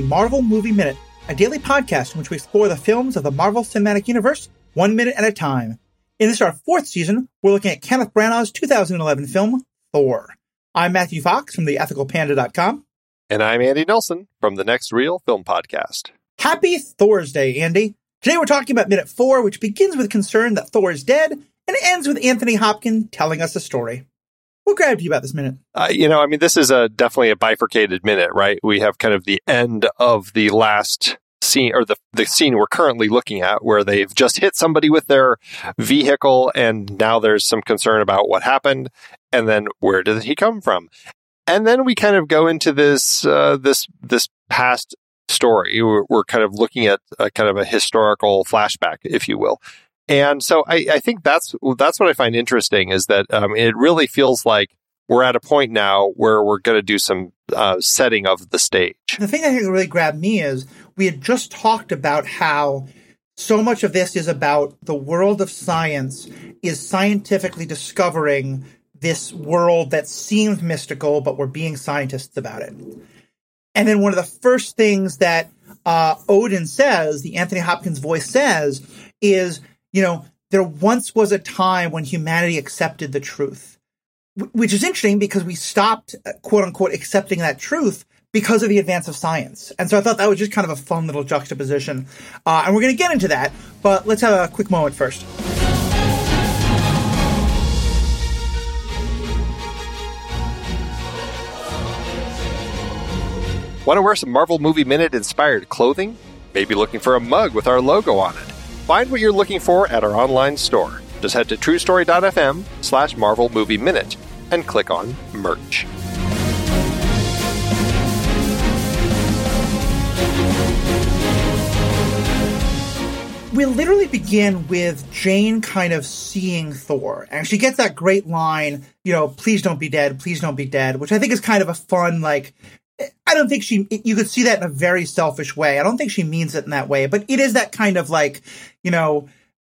Welcome back to the Marvel Movie Minute, a daily podcast in which we explore the films of the Marvel Cinematic Universe one minute at a time. In this our fourth season, we're looking at Kenneth Branagh's 2011 film, Thor. I'm Matthew Fox from theethicalpanda.com. And I'm Andy Nelson from the Next Reel Film Podcast. Happy Thursday, Andy. Today we're talking about minute four, which begins with concern that Thor is dead and ends with Anthony Hopkins telling us a story. What grabbed you about this minute? Uh, you know, I mean, this is a definitely a bifurcated minute, right? We have kind of the end of the last scene or the, the scene we're currently looking at where they've just hit somebody with their vehicle and now there's some concern about what happened and then where did he come from and then we kind of go into this uh, this this past story we're, we're, kind of looking at a kind of a historical flashback if you will and so I, I think that's that's what I find interesting is that um, it really feels like we're at a point now where we're going to do some uh, setting of the stage. The thing I think really grabbed me is we had just talked about how so much of this is about the world of science is scientifically discovering this world that seems mystical, but we're being scientists about it. And then one of the first things that uh, Odin says, the Anthony Hopkins voice says, is you know, there once was a time when humanity accepted the truth, which is interesting because we stopped, uh, quote unquote, accepting that truth because of the advance of science. And so I thought that was just kind of a fun little juxtaposition. Uh, and we're going to get into that, but let's have a quick moment first. Want to wear some Marvel Movie Minute inspired clothing? Maybe looking for a mug with our logo on it? Find what you're looking for at our online store. Just head to truestory.fm slash Marvel Movie Minute and click on merch. we literally begin with Jane kind of seeing Thor, and she gets that great line, you know, please don't be dead, please don't be dead, which I think is kind of a fun, like, I don't think she, you could see that in a very selfish way. I don't think she means it in that way, but it is that kind of like, you know,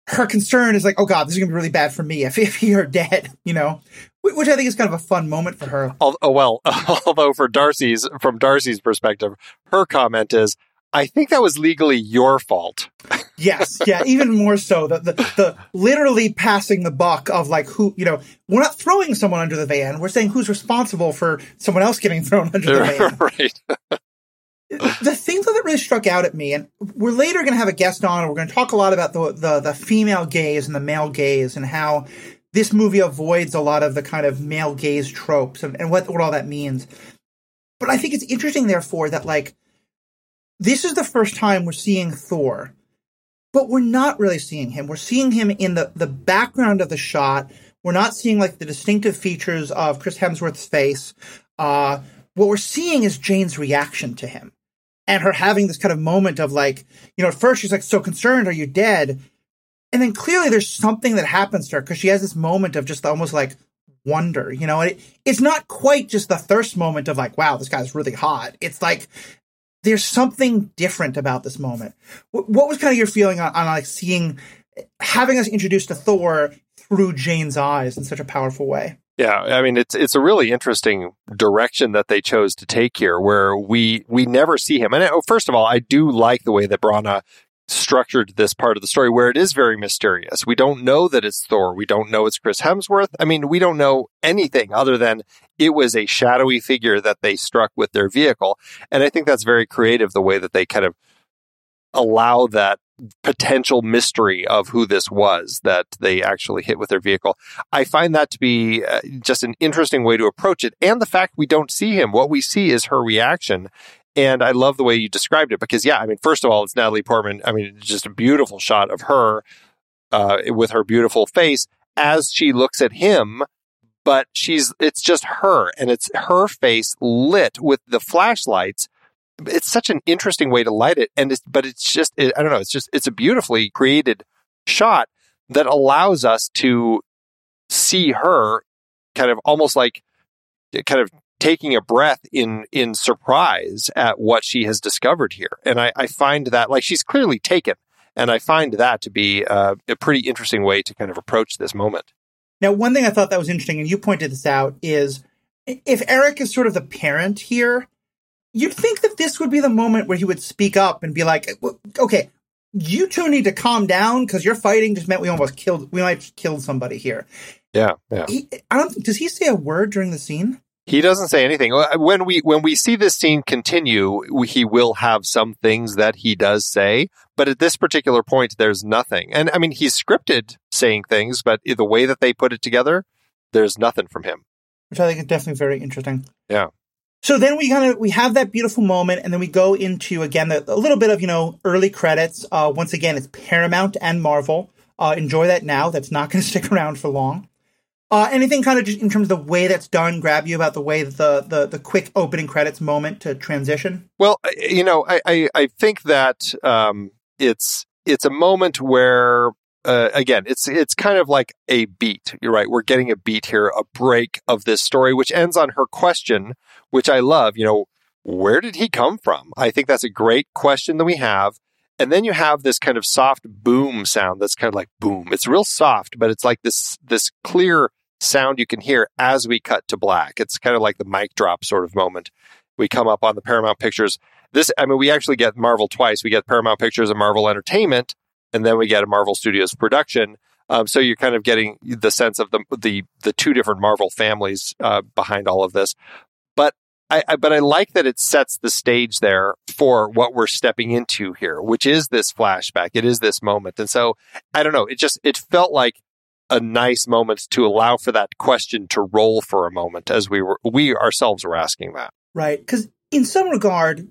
her concern is like, oh God, this is going to be really bad for me if, if you're dead, you know, which I think is kind of a fun moment for her. Oh, well, although for Darcy's, from Darcy's perspective, her comment is, I think that was legally your fault. yes, yeah, even more so. The, the, the literally passing the buck of like who you know we're not throwing someone under the van. We're saying who's responsible for someone else getting thrown under the van. right. The thing that really struck out at me, and we're later going to have a guest on, and we're going to talk a lot about the, the the female gaze and the male gaze, and how this movie avoids a lot of the kind of male gaze tropes and, and what what all that means. But I think it's interesting, therefore, that like this is the first time we're seeing Thor, but we're not really seeing him. We're seeing him in the, the background of the shot. We're not seeing like the distinctive features of Chris Hemsworth's face. Uh, what we're seeing is Jane's reaction to him and her having this kind of moment of like, you know, at first she's like so concerned, are you dead? And then clearly there's something that happens to her because she has this moment of just almost like wonder, you know, it, it's not quite just the thirst moment of like, wow, this guy's really hot. It's like there's something different about this moment. What, what was kind of your feeling on, on like seeing having us introduced to Thor through Jane's eyes in such a powerful way? Yeah, I mean it's it's a really interesting direction that they chose to take here, where we we never see him. And uh, first of all, I do like the way that Branagh structured this part of the story where it is very mysterious. We don't know that it's Thor. We don't know it's Chris Hemsworth. I mean, we don't know anything other than it was a shadowy figure that they struck with their vehicle. And I think that's very creative the way that they kind of allow that potential mystery of who this was that they actually hit with their vehicle. I find that to be uh, just an interesting way to approach it. And the fact we don't see him, what we see is her reaction. And I love the way you described it because, yeah, I mean, first of all, it's Natalie Portman. I mean, just a beautiful shot of her uh, with her beautiful face as she looks at him. But she's, it's just her and it's her face lit with the flashlights. It's such an interesting way to light it. And it's, but it's just, it, I don't know, it's just, it's a beautifully created shot that allows us to see her kind of almost like kind of taking a breath in in surprise at what she has discovered here. And I, I find that like she's clearly taken, and I find that to be uh, a pretty interesting way to kind of approach this moment. Now, one thing I thought that was interesting, and you pointed this out, is if Eric is sort of the parent here, you'd think that this would be the moment where he would speak up and be like, okay, you two need to calm down because your fighting just meant we almost killed, we might have killed somebody here. Yeah, yeah. He, I don't. Does he say a word during the scene? He doesn't say anything. Uh, when we when we see this scene continue, he will have some things that he does say, but at this particular point, there's nothing. And I mean, he's scripted saying things, but the way that they put it together, there's nothing from him. Which I think is definitely very interesting. Yeah. So then we kind of we have that beautiful moment, and then we go into again the, a little bit of you know early credits. Uh, once again, it's Paramount and Marvel. Uh, enjoy that now. That's not going to stick around for long. Uh, anything kind of just in terms of the way that's done grab you about the way the, the, the quick opening credits moment to transition? Well, you know, I, I, I think that um, it's it's a moment where uh, again, it's it's kind of like a beat. You're right. We're getting a beat here, a break of this story, which ends on her question, which I love. You know, where did he come from? I think that's a great question that we have. And then you have this kind of soft boom sound that's kind of like boom. It's real soft, but it's like this this clear sound you can hear as we cut to black. It's kind of like the mic drop sort of moment. We come up on the Paramount Pictures. This, I mean, we actually get Marvel twice. We get Paramount Pictures and Marvel Entertainment, and then we get a Marvel Studios production. Um, so you're kind of getting the sense of the the the two different Marvel families uh, behind all of this. But I, I, but I like that it sets the stage there for what we're stepping into here, which is this flashback. It is this moment, and so I don't know. It just it felt like a nice moment to allow for that question to roll for a moment as we were we ourselves were asking that. Right, because in some regard,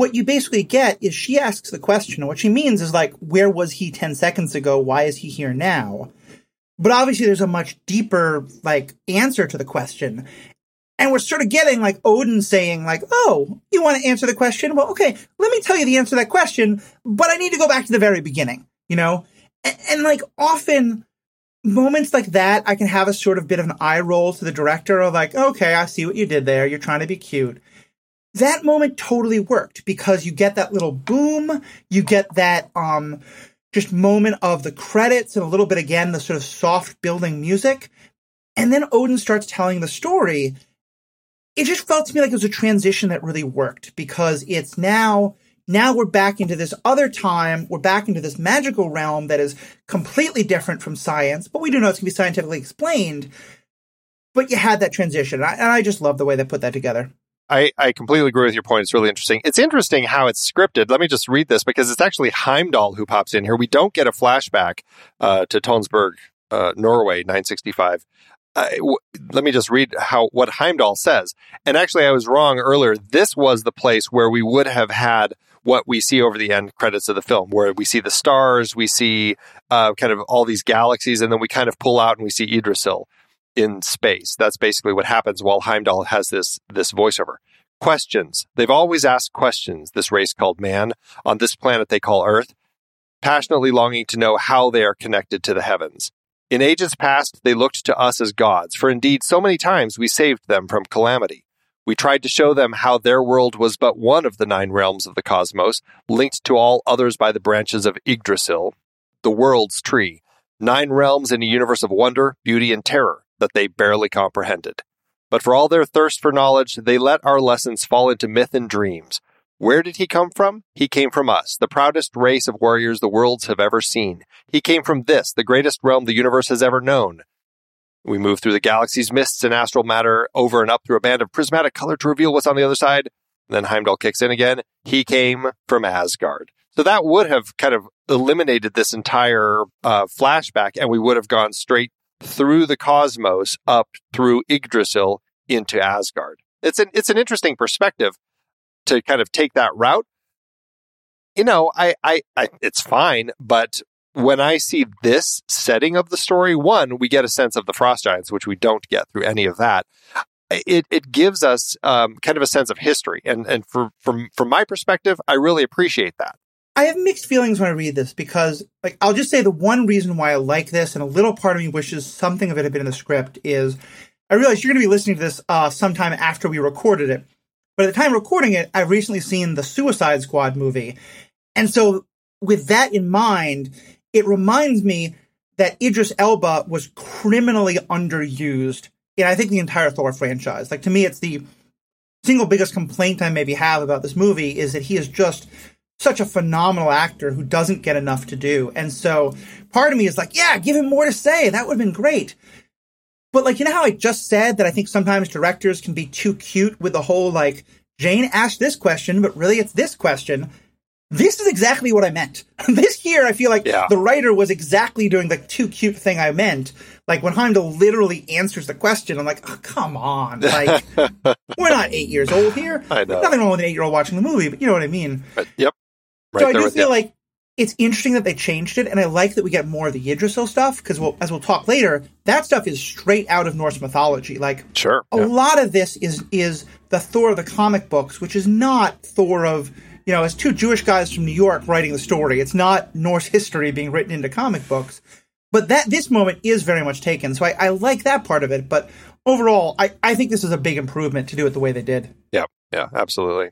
what you basically get is she asks the question. And what she means is like, where was he ten seconds ago? Why is he here now? But obviously, there's a much deeper like answer to the question. And we're sort of getting like Odin saying, like, oh, you want to answer the question? Well, okay, let me tell you the answer to that question, but I need to go back to the very beginning, you know? And, and like often moments like that, I can have a sort of bit of an eye roll to the director of like, okay, I see what you did there. You're trying to be cute. That moment totally worked because you get that little boom, you get that um just moment of the credits and a little bit again the sort of soft building music. And then Odin starts telling the story. It just felt to me like it was a transition that really worked because it's now now we're back into this other time. We're back into this magical realm that is completely different from science, but we do know it's going to be scientifically explained. But you had that transition. And I, and I just love the way they put that together. I, I completely agree with your point. It's really interesting. It's interesting how it's scripted. Let me just read this because it's actually Heimdall who pops in here. We don't get a flashback uh, to Tonsberg, uh, Norway, 965. Uh, w- let me just read how what Heimdall says. And actually, I was wrong earlier. This was the place where we would have had what we see over the end credits of the film, where we see the stars, we see uh, kind of all these galaxies, and then we kind of pull out and we see Yggdrasil in space. That's basically what happens while Heimdall has this this voiceover. Questions. They've always asked questions, this race called man, on this planet they call Earth, passionately longing to know how they are connected to the heavens. In ages past, they looked to us as gods, for indeed so many times we saved them from calamity. We tried to show them how their world was but one of the nine realms of the cosmos, linked to all others by the branches of Yggdrasil, the world's tree. Nine realms in a universe of wonder, beauty, and terror that they barely comprehended. But for all their thirst for knowledge, they let our lessons fall into myth and dreams. Where did he come from? He came from us, the proudest race of warriors the worlds have ever seen. He came from this, the greatest realm the universe has ever known. We move through the galaxy's mists and astral matter over and up through a band of prismatic color to reveal what's on the other side. And then Heimdall kicks in again. He came from Asgard. So that would have kind of eliminated this entire uh, flashback, and we would have gone straight through the cosmos up through Yggdrasil into Asgard. It's an it's an interesting perspective to kind of take that route. You know, I, I, I it's fine, but when I see this setting of the story, one, we get a sense of the frost giants, which we don't get through any of that. It, it gives us um, kind of a sense of history, and and for, from from my perspective, I really appreciate that. I have mixed feelings when I read this because, like, I'll just say the one reason why I like this, and a little part of me wishes something of it had been in the script, is I realize you're going to be listening to this uh, sometime after we recorded it. But at the time recording it, I've recently seen the Suicide Squad movie, and so with that in mind, it reminds me that Idris Elba was criminally underused in I think the entire Thor franchise. Like to me, it's the single biggest complaint I maybe have about this movie is that he is just such a phenomenal actor who doesn't get enough to do. And so part of me is like, yeah, give him more to say. That would have been great. But like, you know how I just said that I think sometimes directors can be too cute with the whole like, Jane asked this question, but really it's this question. This is exactly what I meant. this here, I feel like Yeah. the writer was exactly doing the too cute thing I meant. Like when Heimdall literally answers the question, I'm like, oh, come on. Like, we're not eight years old here. I know. Nothing wrong with an eight year old watching the movie, but you know what I mean. But, yep. Right so I do feel like it's interesting that they changed it, and I like that we get more of the Yggdrasil stuff because, we'll, as we'll talk later, that stuff is straight out of Norse mythology. Like Sure. a yeah. lot of this is is the Thor of the comic books, which is not Thor of you know, as two Jewish guys from New York writing the story. It's not Norse history being written into comic books. But that this moment is very much taken, so I, I like that part of it. But overall, I, I think this is a big improvement to do it the way they did. Yeah, yeah, absolutely.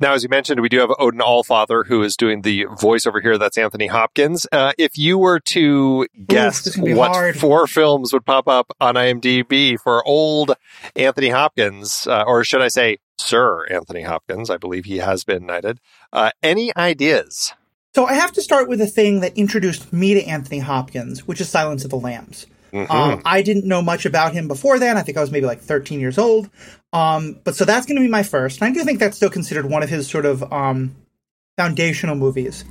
Now, as you mentioned, we do have Odin Allfather who is doing the voice over here. That's Anthony Hopkins. Uh, if you were to guess this is gonna be what hard. four films would pop up on IMDb for old Anthony Hopkins, uh, or should I say Sir Anthony Hopkins? I believe he has been knighted. Uh, any ideas? So I have to start with the thing that introduced me to Anthony Hopkins, which is Silence of the Lambs. Mhm. Um, I didn't know much about him before then. I think I was maybe like 13 years old. Um, but so that's going to be my first. And I do think that's still considered one of his sort of um, foundational movies.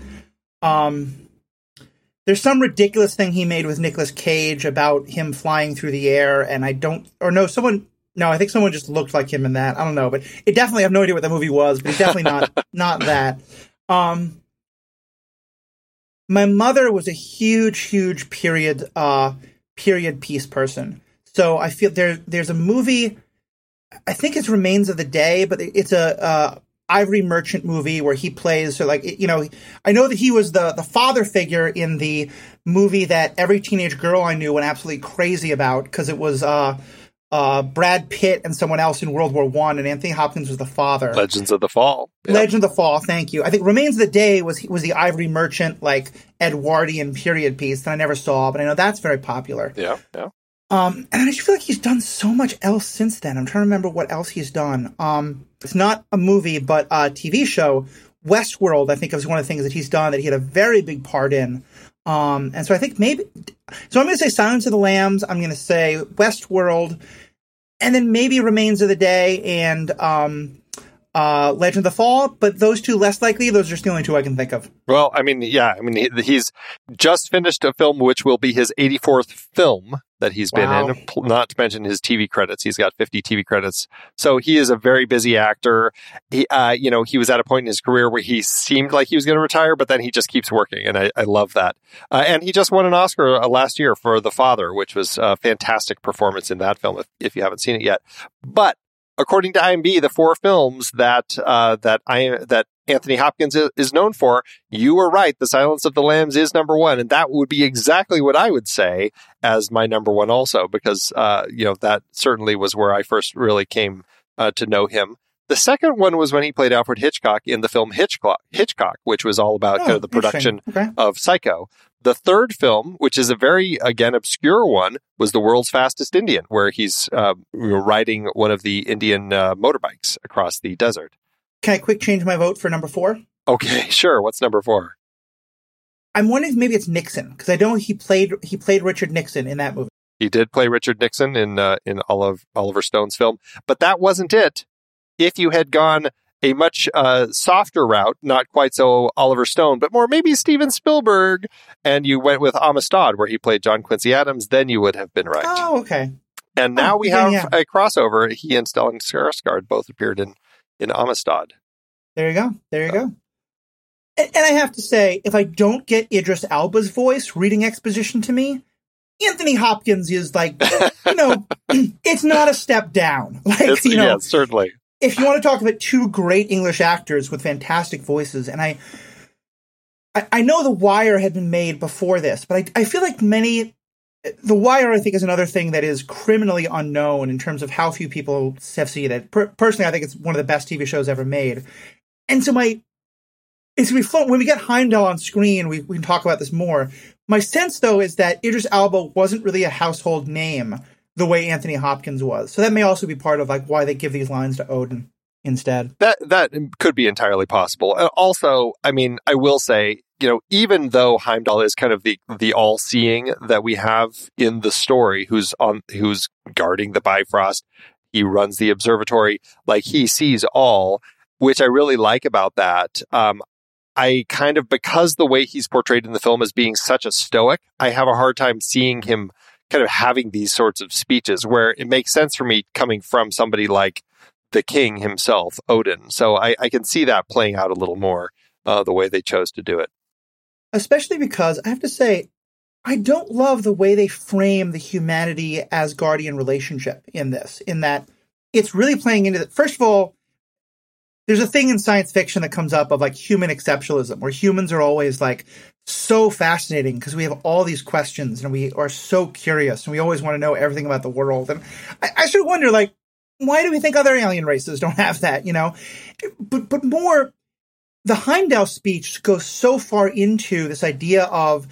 Um, there's some ridiculous thing he made with Nicolas Cage about him flying through the air, and I don't, or no, someone, no, I think someone just looked like him in that. I don't know, but it definitely I have no idea what that movie was, but it's definitely not not that. Um, my mother was a huge, huge period uh period piece person. So I feel there there's a movie I think it's Remains of the Day, but it's a uh Ivory Merchant movie where he plays so like you know I know that he was the the father figure in the movie that every teenage girl I knew went absolutely crazy about because it was uh uh Brad Pitt and someone else in World War 1 and Anthony Hopkins was the father. Legends of the Fall. Yeah. Legend of the Fall. Thank you. I think Remains of the Day was was the Ivory Merchant like Edwardian period piece that I never saw, but I know that's very popular. yeah, yeah. Um, and I just feel like he's done so much else since then. I'm trying to remember what else he's done. Um, it's not a movie, but a TV show. Westworld, I think, is one of the things that he's done that he had a very big part in. Um, and so I think maybe, so I'm going to say Silence of the Lambs. I'm going to say Westworld, and then maybe Remains of the Day and um, uh, Legend of the Fall. But those two less likely. Those are just the only two I can think of. Well, I mean, yeah, I mean, he, he's just finished a film which will be his 84th film that he's been in, not to mention his TV credits. He's got 50 TV credits. So he is a very busy actor. He, uh, you know, he was at a point in his career where he seemed like he was going to retire, but then he just keeps working. And I, I love that. Uh, and he just won an Oscar uh, last year for The Father, which was a fantastic performance in that film, if, if you haven't seen it yet. But according to IMDb, the four films that uh, that I that Anthony Hopkins is, known for, you were right. The Silence of the Lambs is number one, and that would be exactly what I would say as my number one, also because uh, you know that certainly was where I first really came uh, to know him. The second one was when he played Alfred Hitchcock in the film Hitchcock, Hitchcock, which was all about kind Oh, of the production. Okay. of Psycho. The third film, which is a very again obscure one, was The World's Fastest Indian, where he's uh, riding one of the Indian uh, motorbikes across the desert. Can I quick change my vote for number four? Okay, sure. What's number four? I'm wondering if maybe it's Nixon because I know he played he played Richard Nixon in that movie. He did play Richard Nixon in uh, in Olive, Oliver Stone's film, but that wasn't it. If you had gone a much uh, softer route, not quite so Oliver Stone, but more maybe Steven Spielberg, and you went with Amistad, where he played John Quincy Adams, then you would have been right. Oh, okay. and now oh, we yeah, have yeah. a crossover. He and Stellan Skarsgård both appeared in in Amistad. There you go. There you go. And, and I have to say, if I don't get Idris Elba's voice reading exposition to me, Anthony Hopkins is like, you know, it's not a step down. Like, It's, you know, yeah, certainly. if you want to talk about two great English actors with fantastic voices, and I, I, I know The Wire had been made before this, but I, I feel like many, The Wire, I think, is another thing that is criminally unknown in terms of how few people have seen it. Per- personally, I think it's one of the best TV shows ever made, and so my, it's be fun when we get Heimdall on screen. We we can talk about this more. My sense, though, is that Idris Elba wasn't really a household name the way Anthony Hopkins was. So that may also be part of like why they give these lines to Odin instead. That that could be entirely possible. Also, I mean, I will say, you know, even though Heimdall is kind of the the all seeing that we have in the story, who's on who's guarding the Bifrost, he runs the observatory, like he sees all, which I really like about that. Um, I kind of because the way he's portrayed in the film as being such a stoic, I have a hard time seeing him kind of having these sorts of speeches where it makes sense for me coming from somebody like the king himself, Odin. So I, I can see that playing out a little more uh, the way they chose to do it. Especially because I have to say, I don't love the way they frame the humanity Asgardian relationship in this, in that it's really playing into that. first of all, there's a thing in science fiction that comes up of like human exceptionalism, where humans are always like so fascinating because we have all these questions and we are so curious and we always want to know everything about the world. And I, I sort of wonder, like, why do we think other alien races don't have that? You know, but but more, the Heimdall speech goes so far into this idea of,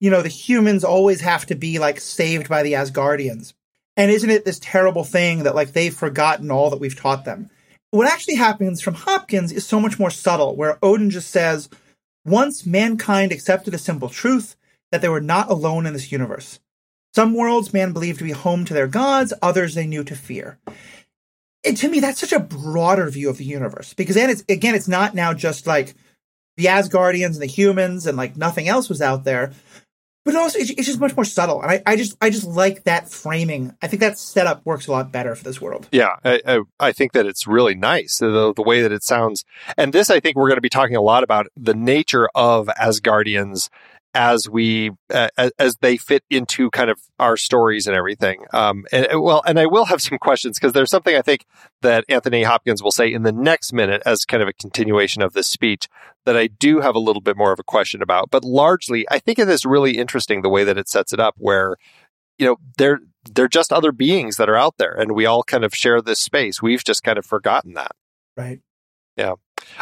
you know, the humans always have to be like saved by the Asgardians, and isn't it this terrible thing that like they've forgotten all that we've taught them? What actually happens from Hopkins is so much more subtle, where Odin just says, "Once mankind accepted a simple truth that they were not alone in this universe." Some worlds man believed to be home to their gods, others they knew to fear and to me, that's such a broader view of the universe because then it's again, it's not now just like the Asgardians and the humans and like nothing else was out there, but also it's, it's just much more subtle. And I, I, just I just like that framing. I think that setup works a lot better for this world. Yeah, I, I, I think that it's really nice the the way that it sounds. And this, I think, we're going to be talking a lot about the nature of Asgardians as we uh, as they fit into kind of our stories and everything. Um, and well, and I will have some questions because there's something I think that Anthony Hopkins will say in the next minute as kind of a continuation of this speech that I do have a little bit more of a question about. But largely, I think it is really interesting the way that it sets it up, where you know they're they're just other beings that are out there, and we all kind of share this space. We've just kind of forgotten that. Right. Yeah.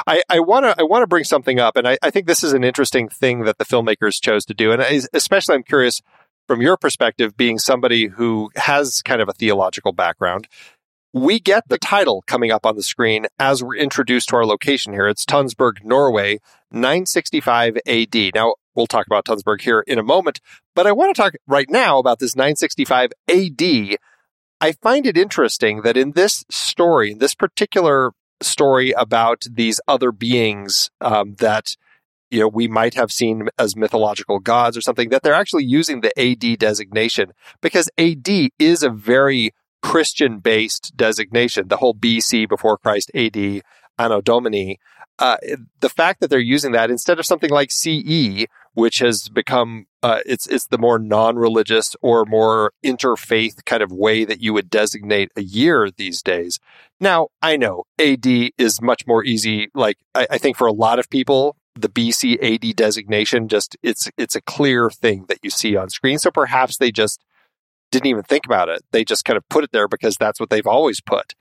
I want to I want to bring something up, and I, I, think this is an interesting thing that the filmmakers chose to do, and I, especially I'm curious from your perspective, being somebody who has kind of a theological background. We get the title coming up on the screen as we're introduced to our location here. It's Tunsberg, Norway, 965 AD. Now, we'll talk about Tunsberg here in a moment, but I want to talk right now about this 965 AD. I find it interesting that in this story, in this particular story about these other beings um, that you know we might have seen as mythological gods or something that they're actually using the AD designation because AD is a very Christian based designation. The whole BC before Christ AD Anno Domini. Uh, the fact that they're using that instead of something like CE, which has become uh, it's it's the more non-religious or more interfaith kind of way that you would designate a year these days. Now I know AD is much more easy. Like I, I think for a lot of people, the BC AD designation just it's it's a clear thing that you see on screen. So perhaps they just didn't even think about it. They just kind of put it there because that's what they've always put.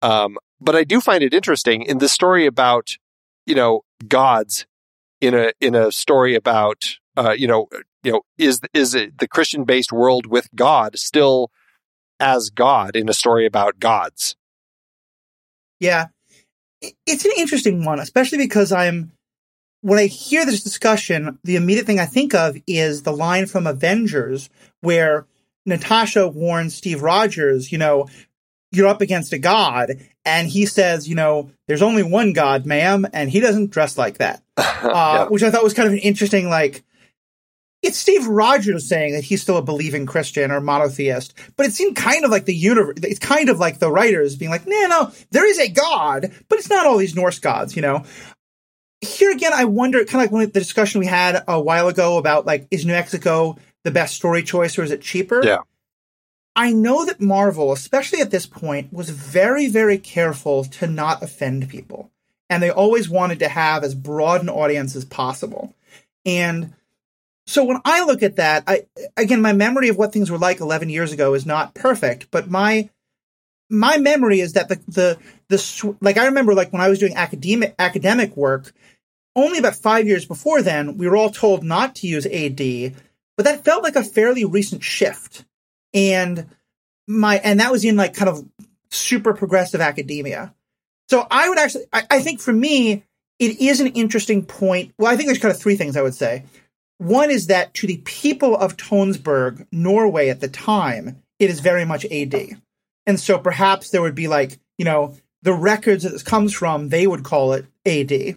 Um, but I do find it interesting in the story about you know gods in a in a story about uh, you know you know is is it the Christian based world with God still as God in a story about gods? Yeah, it's an interesting one, especially because I'm when I hear this discussion, the immediate thing I think of is the line from Avengers where Natasha warns Steve Rogers, you know, you're up against a god, and he says, you know, there's only one god, ma'am, and he doesn't dress like that, Uh, yeah. which I thought was kind of an interesting, like, it's Steve Rogers saying that he's still a believing Christian or monotheist, but it seemed kind of like the universe. It's kind of like the writers being like, no, no, there is a god, but it's not all these Norse gods, you know. Here again, I wonder, kind of like the discussion we had a while ago about like, is New Mexico the best story choice or is it cheaper? Yeah. I know that Marvel, especially at this point, was very, very careful to not offend people. And they always wanted to have as broad an audience as possible. And so when I look at that, I again my memory of what things were like 11 years ago is not perfect, but my my memory is that the the the like I remember like when I was doing academic academic work, only about 5 years before then, we were all told not to use AD, but that felt like a fairly recent shift and my and that was in like kind of super progressive academia. So I would actually, I, I think for me, it is an interesting point. Well, I think there's kind of three things I would say. One is that to the people of Tonsberg, Norway at the time, it is very much AD. And so perhaps there would be like, you know, the records that this comes from, they would call it AD.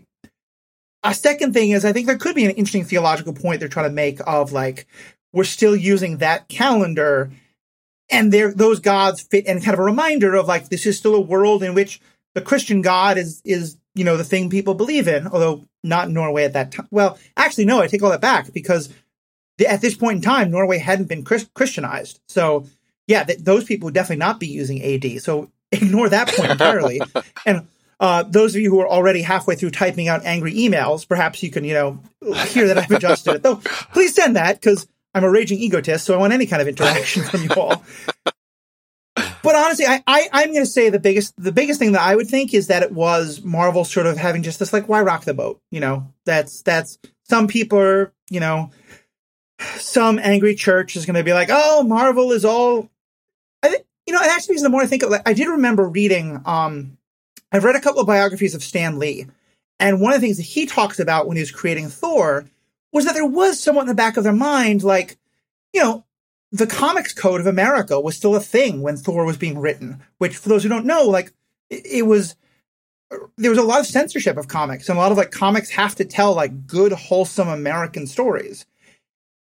A second thing is I think there could be an interesting theological point they're trying to make of like, we're still using that calendar and those gods fit and kind of a reminder of like this is still a world in which the Christian God is is you know the thing people believe in, although not in Norway at that time. Well, actually, no, I take all that back because at this point in time, Norway hadn't been Christianized. So yeah, th- those people would definitely not be using AD. So ignore that point entirely. and uh, those of you who are already halfway through typing out angry emails, perhaps you can, you know, hear that I've adjusted it. Though, please send that because I'm a raging egotist, so I want any kind of interaction from you all. But honestly, I, I am going to say the biggest the biggest thing that I would think is that it was Marvel sort of having just this like why rock the boat, you know? That's that's some people are you know some angry church is going to be like, oh, Marvel is all. I think you know, actually, the more I think of it, I did remember reading. Um, I've read a couple of biographies of Stan Lee, and one of the things that he talks about when he was creating Thor was that there was somewhat in the back of their mind, like, you know, the comics code of America was still a thing when Thor was being written, which for those who don't know, like, it, it was, there was a lot of censorship of comics and a lot of like comics have to tell like good, wholesome American stories.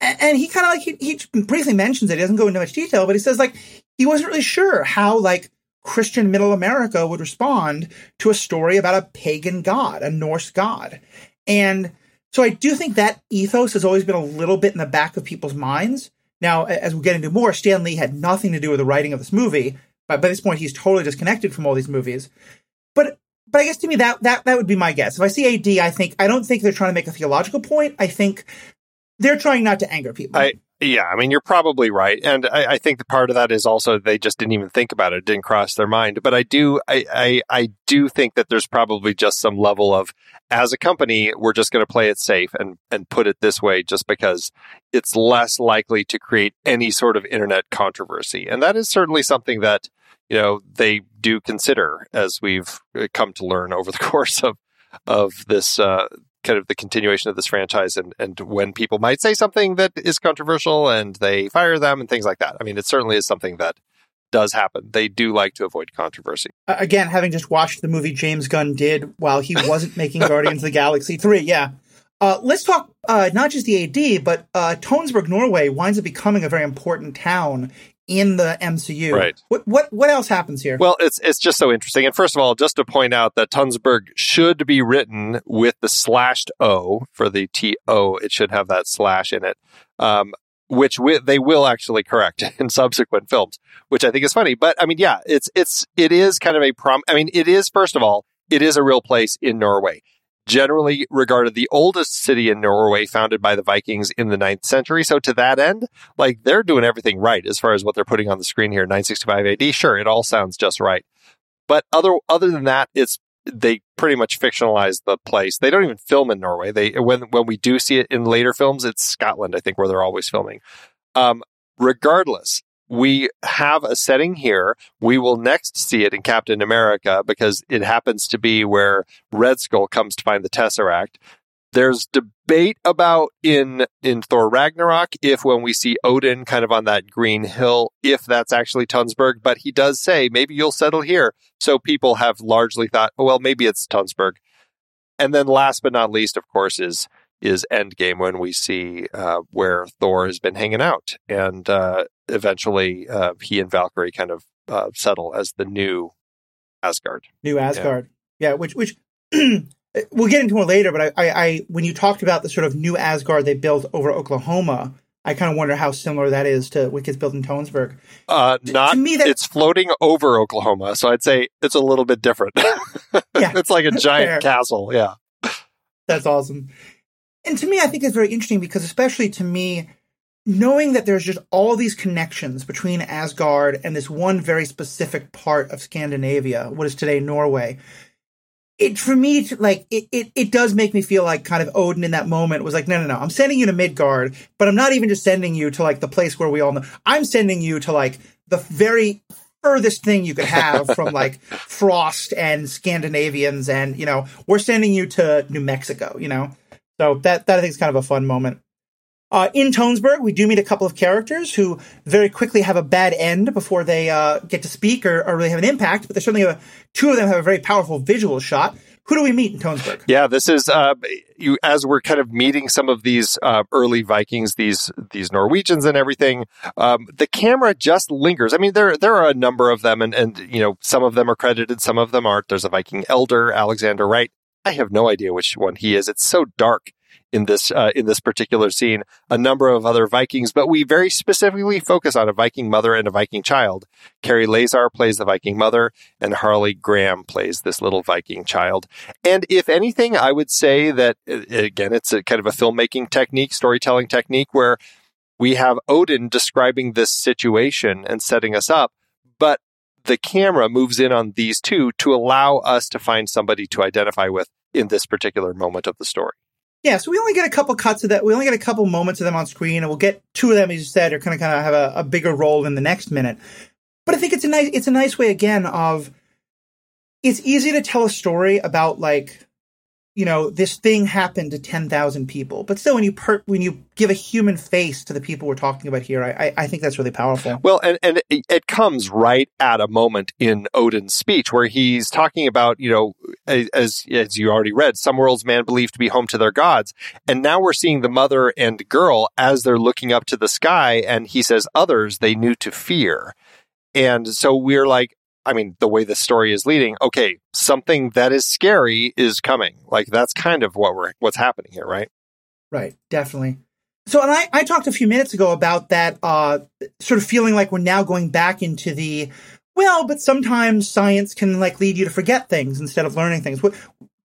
And, and he kind of like, he, he briefly mentions it. He doesn't go into much detail, but he says like, he wasn't really sure how like Christian middle America would respond to a story about a pagan god, a Norse god. And so I do think that ethos has always been a little bit in the back of people's minds. Now, as we get into more, Stan Lee had nothing to do with the writing of this movie. But by this point, he's totally disconnected from all these movies. But but I guess to me that that that would be my guess. If I see AD, I think I don't think they're trying to make a theological point. I think they're trying not to anger people. I yeah, I mean, you're probably right, and I, I, think the part of that is also they just didn't even think about it, it didn't cross their mind. But I do, I, I, I do think that there's probably just some level of, as a company, we're just going to play it safe and and put it this way, just because it's less likely to create any sort of internet controversy, and that is certainly something that you know they do consider, as we've uh, come to learn over the course of of this uh, kind of the continuation of this franchise and, and when people might say something that is controversial and they fire them and things like that. I mean, it certainly is something that does happen. They do like to avoid controversy. again, having just watched the movie James Gunn did while he wasn't making Guardians of the Galaxy 3, yeah. Uh, let's talk uh, not just the AD, but uh, Tonsberg, Norway winds up becoming a very important town in the MCU. Right. What what what else happens here? Well, it's it's just so interesting. And first of all, just to point out that Tunsberg should be written with the slashed O for the T O. It should have that slash in it. Um, which they will actually correct in subsequent films, which I think is funny. But I mean, yeah, it's it's it is kind of a prom. I mean, it is first of all, it is a real place in Norway generally regarded the oldest city in Norway, founded by the Vikings in the 9th century. So to that end, like they're doing everything right as far as what they're putting on the screen here, 965 AD. Sure, it all sounds just right. But other other than that, it's they pretty much fictionalize the place. They don't even film in Norway. They when when we do see it in later films, it's Scotland, I think, where they're always filming. Um, regardless, we have a setting here. We will next see it in Captain America because it happens to be where Red Skull comes to find the Tesseract. There's debate about in in Thor Ragnarok if when we see Odin kind of on that green hill, if that's actually Tonsberg, but he does say maybe you'll settle here. So people have largely thought, oh, well, maybe it's Tonsberg. And then last but not least, of course, is is Endgame when we see uh, where Thor has been hanging out, and uh, eventually uh, he and Valkyrie kind of uh, settle as the new Asgard. New Asgard, yeah. yeah which which we'll get into more later. But I, I, I, when you talked about the sort of new Asgard they built over Oklahoma. I kind of wonder how similar that is to what gets built in Tonsberg. Uh, not to me, that, it's floating over Oklahoma, so I'd say it's a little bit different. yeah, it's like a giant Fair. castle. Yeah, that's awesome. And to me, I think it's very interesting because, especially to me, knowing that there's just all these connections between Asgard and this one very specific part of Scandinavia, what is today Norway, it for me like it, it it does make me feel like kind of Odin in that moment was like, no, no, no, I'm sending you to Midgard, but I'm not even just sending you to like the place where we all know. I'm sending you to like the very furthest thing you could have from like Frost and Scandinavians, and you know, we're sending you to New Mexico. You know, so that that I think is kind of a fun moment. Uh, in Tonsberg, we do meet a couple of characters who very quickly have a bad end before they uh, get to speak or, or, really have an impact. But certainly a, two of them have a very powerful visual shot. Who do we meet in Tonsberg? Yeah, this is uh, you as we're kind of meeting some of these uh, early Vikings, these these Norwegians and everything. Um, the camera just lingers. I mean, there there are a number of them, and and you know some of them are credited, some of them aren't. There's a Viking elder, Alexander Wright. I have no idea which one he is. It's so dark in this uh, in this particular scene a number of other Vikings, but we very specifically focus on a Viking mother and a Viking child. Carrie Lazar plays the Viking mother, and Harley Graham plays this little Viking child. And if anything, I would say that again, it's a kind of a filmmaking technique, storytelling technique, where we have Odin describing this situation and setting us up, but the camera moves in on these two to allow us to find somebody to identify with in this particular moment of the story. Yeah, so we only get a couple cuts of that. We only get a couple moments of them on screen, and we'll get two of them, as you said, are kind of kind of have a, a bigger role in the next minute. But I think it's a nice it's a nice way again of it's easy to tell a story about like you know, this thing happened to 10,000 people. But still, when you per- when you give a human face to the people we're talking about here, I, I think that's really powerful. Well, and, and it comes right at a moment in Odin's speech where he's talking about, you know, as, as you already read, some worlds man believed to be home to their gods. And now we're seeing the mother and girl as they're looking up to the sky. And he says, others they knew to fear. And so we're like, I mean, the way the story is leading, okay, something that is scary is coming. Like that's kind of what we're what's happening here, right? Right, definitely. So, and I, I talked a few minutes ago about that uh, sort of feeling like we're now going back into the well, but sometimes science can like lead you to forget things instead of learning things. What,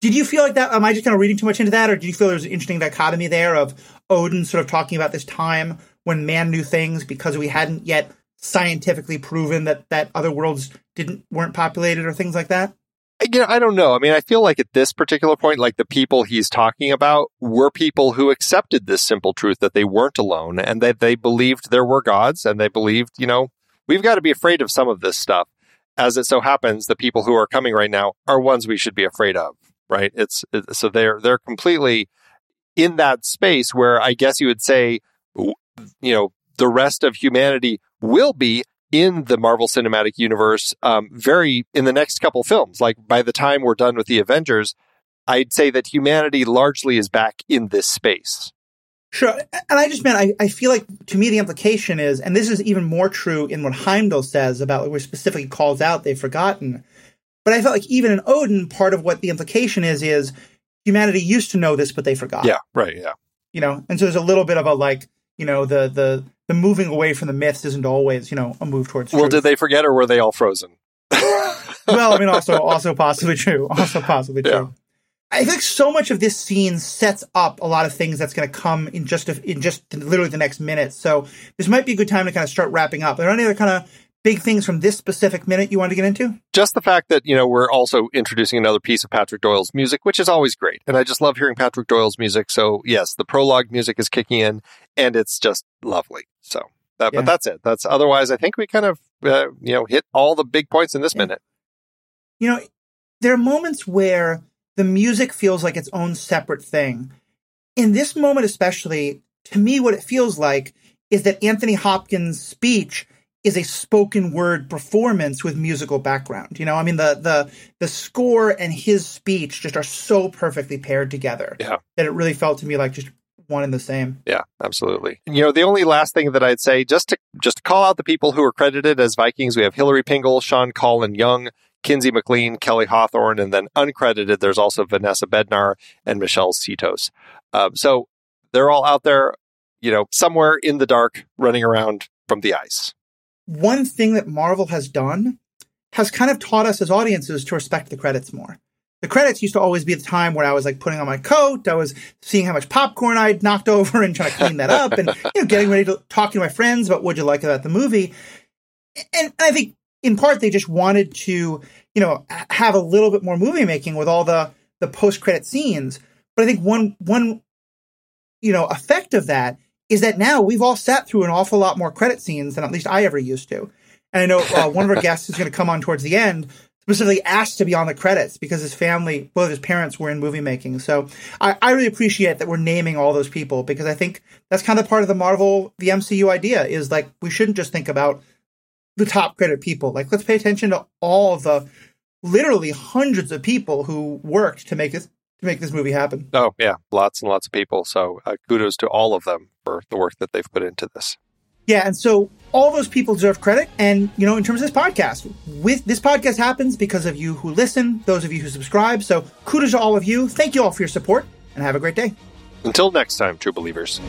did you feel like that? Am I just kind of reading too much into that, or did you feel there was an interesting dichotomy there of Odin sort of talking about this time when man knew things because we hadn't yet scientifically proven that that other worlds didn't weren't populated or things like that? You know, I don't know. I mean, I feel like at this particular point, like the people he's talking about were people who accepted this simple truth that they weren't alone and that they believed there were gods and they believed, you know, we've got to be afraid of some of this stuff. As it so happens, the people who are coming right now are ones we should be afraid of, right? It's, it's so they're they're completely in that space where I guess you would say, you know, the rest of humanity will be in the Marvel Cinematic Universe um, very in the next couple films. Like by the time we're done with the Avengers, I'd say that humanity largely is back in this space. Sure. And I just meant, I, I feel like to me the implication is, and this is even more true in what Heimdall says about where specifically calls out they've forgotten. But I felt like even in Odin, part of what the implication is, is humanity used to know this, but they forgot. Yeah, right, yeah. You know, and so there's a little bit of a like, you know, the the the moving away from the myths isn't always, you know, a move towards. Well, did they forget, or were they all frozen? well, I mean, also also possibly true. Also possibly true. Yeah. I think so much of this scene sets up a lot of things that's going to come in just a, in just literally the next minute. So this might be a good time to kind of start wrapping up. Are there any other kind of big things from this specific minute you want to get into? Just the fact that, you know, we're also introducing another piece of Patrick Doyle's music, which is always great. And I just love hearing Patrick Doyle's music. So, yes, the prologue music is kicking in and it's just lovely. So, that, yeah. but that's it. That's otherwise, I think we kind of, uh, you know, hit all the big points in this yeah. minute. You know, there are moments where the music feels like its own separate thing. In this moment, especially, to me, what it feels like is that Anthony Hopkins' speech is a spoken word performance with musical background. You know, I mean the the the score and his speech just are so perfectly paired together. Yeah. That it really felt to me like just one and the same. Yeah, absolutely. You know, the only last thing that I'd say, just to just to call out the people who are credited as Vikings, we have Hilary Pingle, Sean Colin Young, Kinsey McLean, Kelly Hawthorne, and then uncredited, there's also Vanessa Bednar and Michelle Cetos. Um, so they're all out there, you know, somewhere in the dark, running around from the ice one thing that Marvel has done has kind of taught us as audiences to respect the credits more. The credits used to always be the time where I was like putting on my coat, I was seeing how much popcorn I'd knocked over and trying to clean that up and you know getting ready to talk to my friends about what you like about the movie. And, and I think in part they just wanted to, you know, have a little bit more movie making with all the the post credit scenes. But I think one one you know effect of that is that now we've all sat through an awful lot more credit scenes than at least I ever used to. And I know uh, one of our guests is going to come on towards the end specifically asked to be on the credits because his family, both his parents, were in movie making. So I, I really appreciate that we're naming all those people because I think that's kind of part of the Marvel, the MCU idea is like we shouldn't just think about the top credit people. Like let's pay attention to all the literally hundreds of people who worked to make this to make this movie happen. Oh yeah, lots and lots of people. So uh, kudos to all of them for the work that they've put into this. Yeah, and so all those people deserve credit. And, you know, in terms of this podcast, with this podcast happens because of you who listen, those of you who subscribe. So kudos to all of you. Thank you all for your support and have a great day. Until next time, true believers.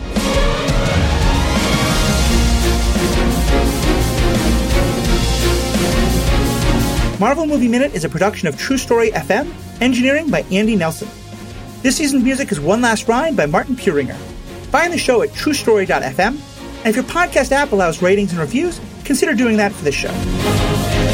Marvel Movie Minute is a production of True Story FM, engineering by Andy Nelson. This season's music is One Last Ride by Martin Puringer. Find the show at truestory.fm and if your podcast app allows ratings and reviews, consider doing that for this show.